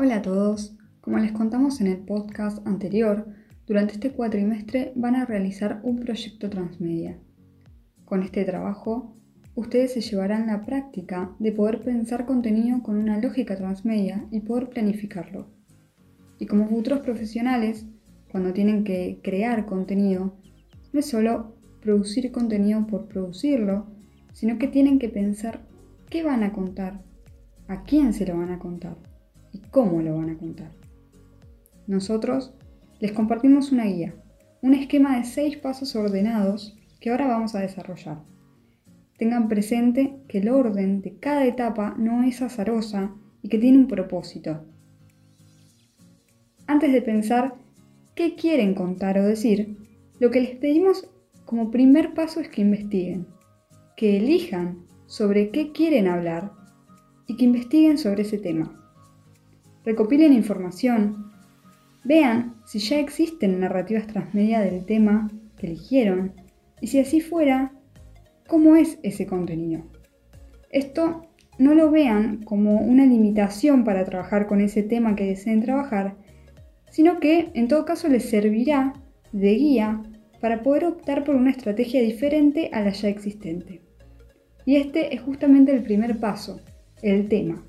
Hola a todos. Como les contamos en el podcast anterior, durante este cuatrimestre van a realizar un proyecto transmedia. Con este trabajo, ustedes se llevarán la práctica de poder pensar contenido con una lógica transmedia y poder planificarlo. Y como futuros profesionales, cuando tienen que crear contenido, no es solo producir contenido por producirlo, sino que tienen que pensar qué van a contar, a quién se lo van a contar cómo lo van a contar. Nosotros les compartimos una guía, un esquema de seis pasos ordenados que ahora vamos a desarrollar. Tengan presente que el orden de cada etapa no es azarosa y que tiene un propósito. Antes de pensar qué quieren contar o decir, lo que les pedimos como primer paso es que investiguen, que elijan sobre qué quieren hablar y que investiguen sobre ese tema. Recopilen información, vean si ya existen narrativas transmedia del tema que eligieron y si así fuera, cómo es ese contenido. Esto no lo vean como una limitación para trabajar con ese tema que deseen trabajar, sino que en todo caso les servirá de guía para poder optar por una estrategia diferente a la ya existente. Y este es justamente el primer paso, el tema.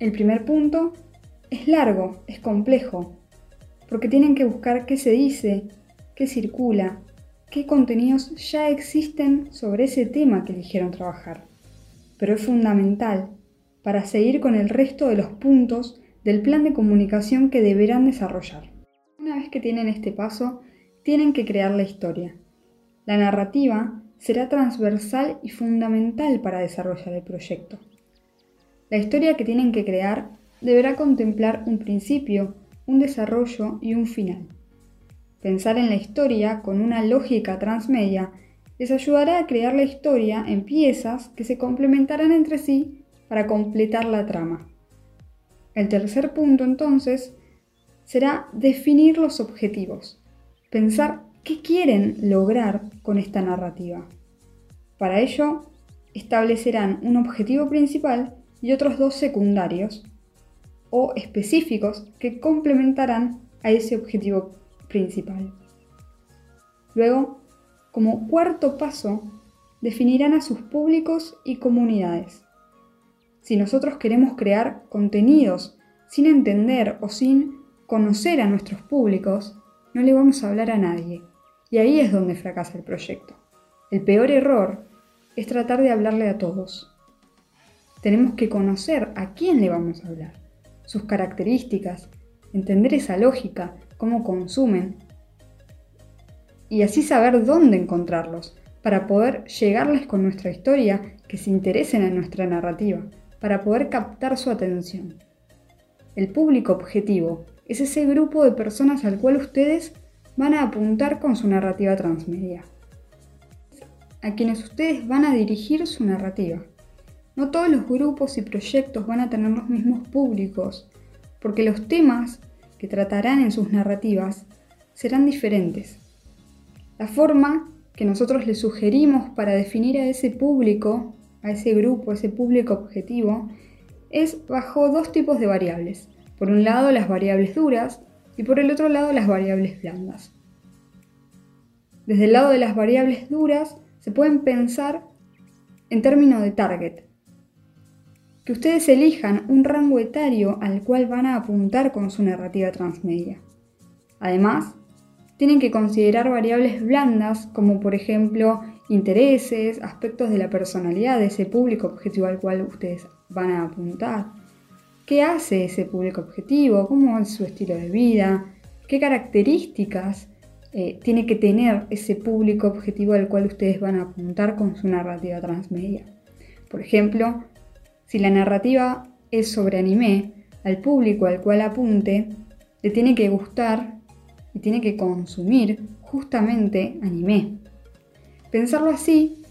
El primer punto es largo, es complejo, porque tienen que buscar qué se dice, qué circula, qué contenidos ya existen sobre ese tema que eligieron trabajar. Pero es fundamental para seguir con el resto de los puntos del plan de comunicación que deberán desarrollar. Una vez que tienen este paso, tienen que crear la historia. La narrativa será transversal y fundamental para desarrollar el proyecto. La historia que tienen que crear deberá contemplar un principio, un desarrollo y un final. Pensar en la historia con una lógica transmedia les ayudará a crear la historia en piezas que se complementarán entre sí para completar la trama. El tercer punto entonces será definir los objetivos, pensar ¿Qué quieren lograr con esta narrativa? Para ello, establecerán un objetivo principal y otros dos secundarios o específicos que complementarán a ese objetivo principal. Luego, como cuarto paso, definirán a sus públicos y comunidades. Si nosotros queremos crear contenidos sin entender o sin conocer a nuestros públicos, no le vamos a hablar a nadie. Y ahí es donde fracasa el proyecto. El peor error es tratar de hablarle a todos. Tenemos que conocer a quién le vamos a hablar, sus características, entender esa lógica, cómo consumen, y así saber dónde encontrarlos, para poder llegarles con nuestra historia, que se interesen en nuestra narrativa, para poder captar su atención. El público objetivo es ese grupo de personas al cual ustedes van a apuntar con su narrativa transmedia. A quienes ustedes van a dirigir su narrativa. No todos los grupos y proyectos van a tener los mismos públicos, porque los temas que tratarán en sus narrativas serán diferentes. La forma que nosotros les sugerimos para definir a ese público, a ese grupo, a ese público objetivo, es bajo dos tipos de variables. Por un lado las variables duras y por el otro lado las variables blandas. Desde el lado de las variables duras se pueden pensar en términos de target. Que ustedes elijan un rango etario al cual van a apuntar con su narrativa transmedia. Además, tienen que considerar variables blandas como por ejemplo intereses, aspectos de la personalidad de ese público objetivo al cual ustedes van a apuntar qué hace ese público objetivo, cómo es su estilo de vida, qué características eh, tiene que tener ese público objetivo al cual ustedes van a apuntar con su narrativa transmedia. Por ejemplo, si la narrativa es sobre anime, al público al cual apunte le tiene que gustar y tiene que consumir justamente anime. Pensarlo así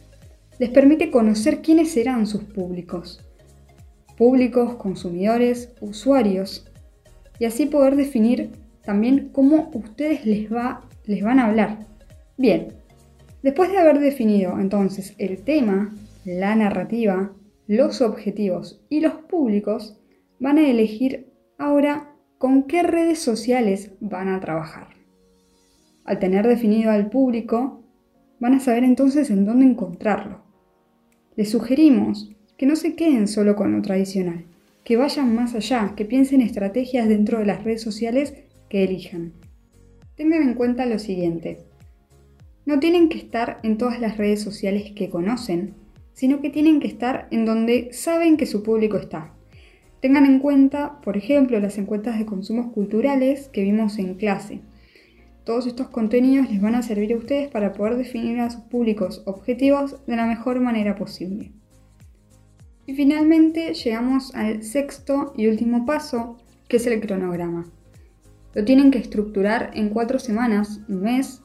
les permite conocer quiénes serán sus públicos, públicos, consumidores, usuarios, y así poder definir también cómo ustedes les, va, les van a hablar. Bien, después de haber definido entonces el tema, la narrativa, los objetivos y los públicos, van a elegir ahora con qué redes sociales van a trabajar. Al tener definido al público, van a saber entonces en dónde encontrarlo. Les sugerimos que no se queden solo con lo tradicional, que vayan más allá, que piensen estrategias dentro de las redes sociales que elijan. Tengan en cuenta lo siguiente. No tienen que estar en todas las redes sociales que conocen, sino que tienen que estar en donde saben que su público está. Tengan en cuenta, por ejemplo, las encuestas de consumos culturales que vimos en clase. Todos estos contenidos les van a servir a ustedes para poder definir a sus públicos objetivos de la mejor manera posible. Y finalmente llegamos al sexto y último paso, que es el cronograma. Lo tienen que estructurar en cuatro semanas, un mes,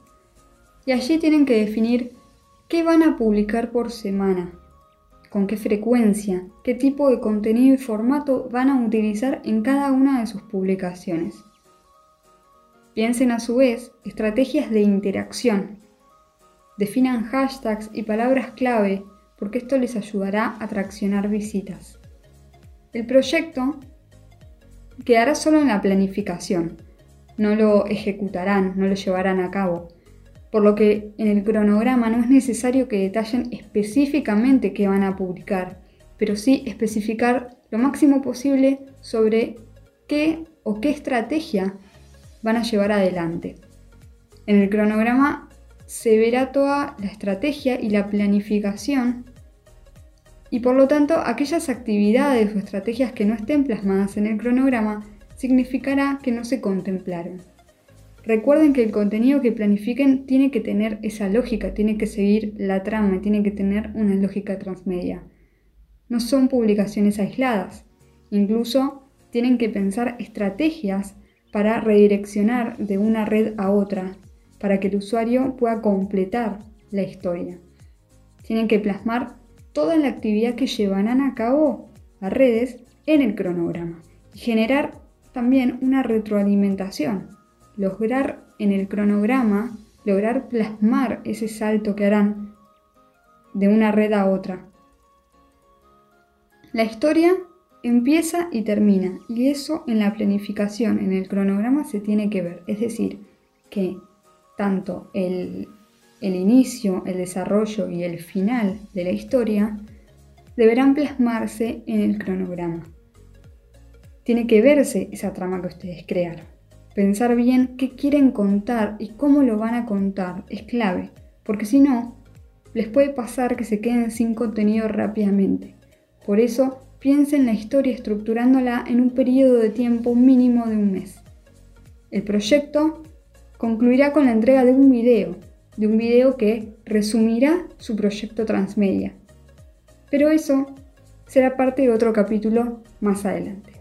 y allí tienen que definir qué van a publicar por semana, con qué frecuencia, qué tipo de contenido y formato van a utilizar en cada una de sus publicaciones. Piensen a su vez estrategias de interacción. Definan hashtags y palabras clave porque esto les ayudará a traccionar visitas. El proyecto quedará solo en la planificación, no lo ejecutarán, no lo llevarán a cabo por lo que en el cronograma no es necesario que detallen específicamente qué van a publicar, pero sí especificar lo máximo posible sobre qué o qué estrategia van a llevar adelante. En el cronograma se verá toda la estrategia y la planificación y por lo tanto aquellas actividades o estrategias que no estén plasmadas en el cronograma significará que no se contemplaron. Recuerden que el contenido que planifiquen tiene que tener esa lógica, tiene que seguir la trama, tiene que tener una lógica transmedia. No son publicaciones aisladas, incluso tienen que pensar estrategias para redireccionar de una red a otra, para que el usuario pueda completar la historia. Tienen que plasmar toda la actividad que llevarán a cabo las redes en el cronograma y generar también una retroalimentación lograr en el cronograma, lograr plasmar ese salto que harán de una red a otra. La historia empieza y termina, y eso en la planificación, en el cronograma se tiene que ver. Es decir, que tanto el, el inicio, el desarrollo y el final de la historia deberán plasmarse en el cronograma. Tiene que verse esa trama que ustedes crearon. Pensar bien qué quieren contar y cómo lo van a contar es clave, porque si no, les puede pasar que se queden sin contenido rápidamente. Por eso, piensen la historia estructurándola en un periodo de tiempo mínimo de un mes. El proyecto concluirá con la entrega de un video, de un video que resumirá su proyecto transmedia. Pero eso será parte de otro capítulo más adelante.